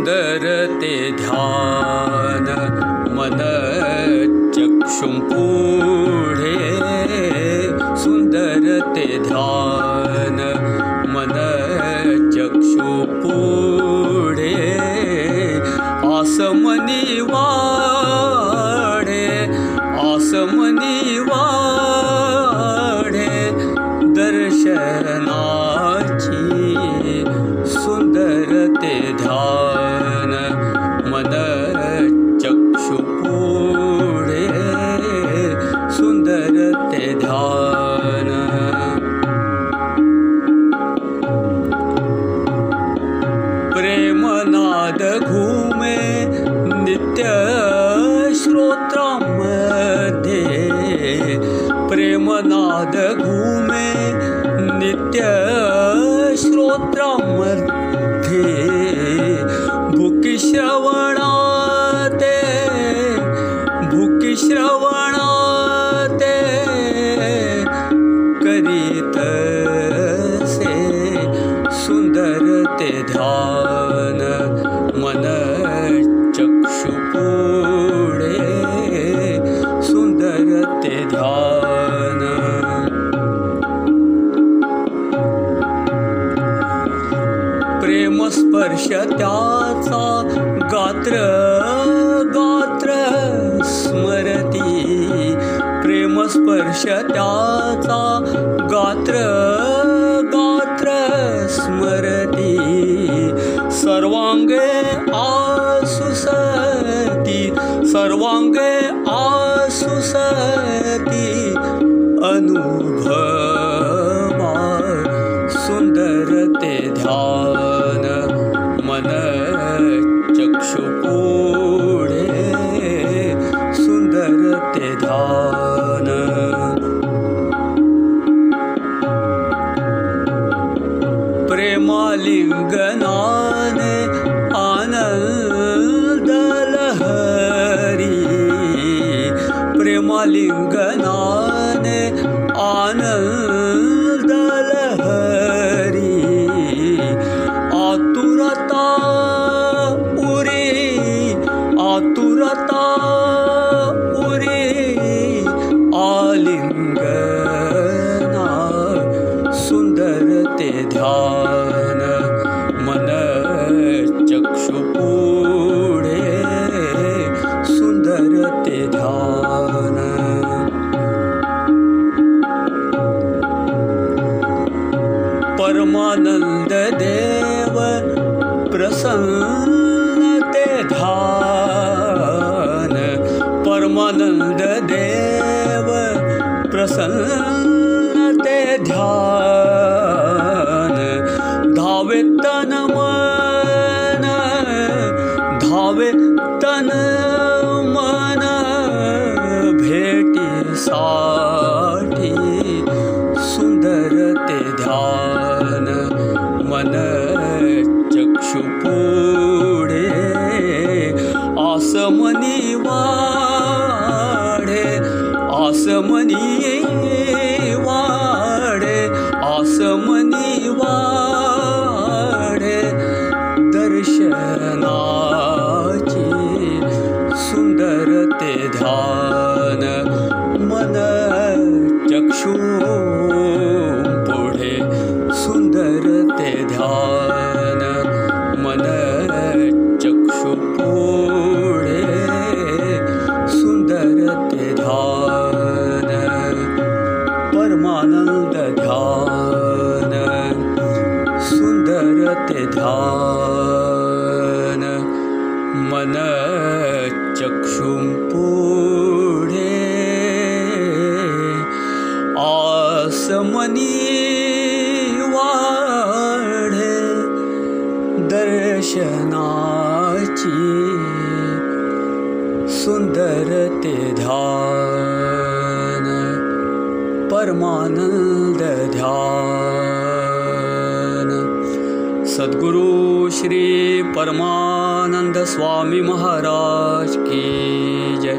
सुन्दर ते ध्यान मन चक्षुं पूढे सुन्दर ते ध्यान मन चक्षु पूढे आसमनि वाढे आसमनि वाढे दर्शनाची प्रेमनाद घूमे नित्य श्रोत्रामध्ये प्रेमनाद घूमे नित्य श्रोत्रामध्ये भुकि श्रवणाते भुकि श्रवणाते करीत से सुन्दर ते ध्यान ध्यान प्रेमस्पर्श त्याचा गात्र गात्र स्मरती प्रेमस्पर्श त्याचा गात्र गात्र स्मरती सर्वाङ्गे आसुसति सर्वाङ्गे आसुसति अनुभवा सुन्दर ते ध्यान मन चक्षु पूढे सुन्दर ध्यान प्रेमालिङ्गनाने आनन्दलहरी प्रेमालिङ्गनाने आनन्दलहरी प्रसन्न ते ध्यान परमानन्द देव प्रसन्न ते ध्यान। धावे तन मन धावे तन मन भेटी साठी सुन्दर ते ध्यान। मन पूढे आसमनि वाढे आसमनि आसमनी वाढे दर्शनाची सुन्दर ते ध्यान परमानन्द ध्यान। सद्गुरु श्री परमानंद स्वामी महाराज की जय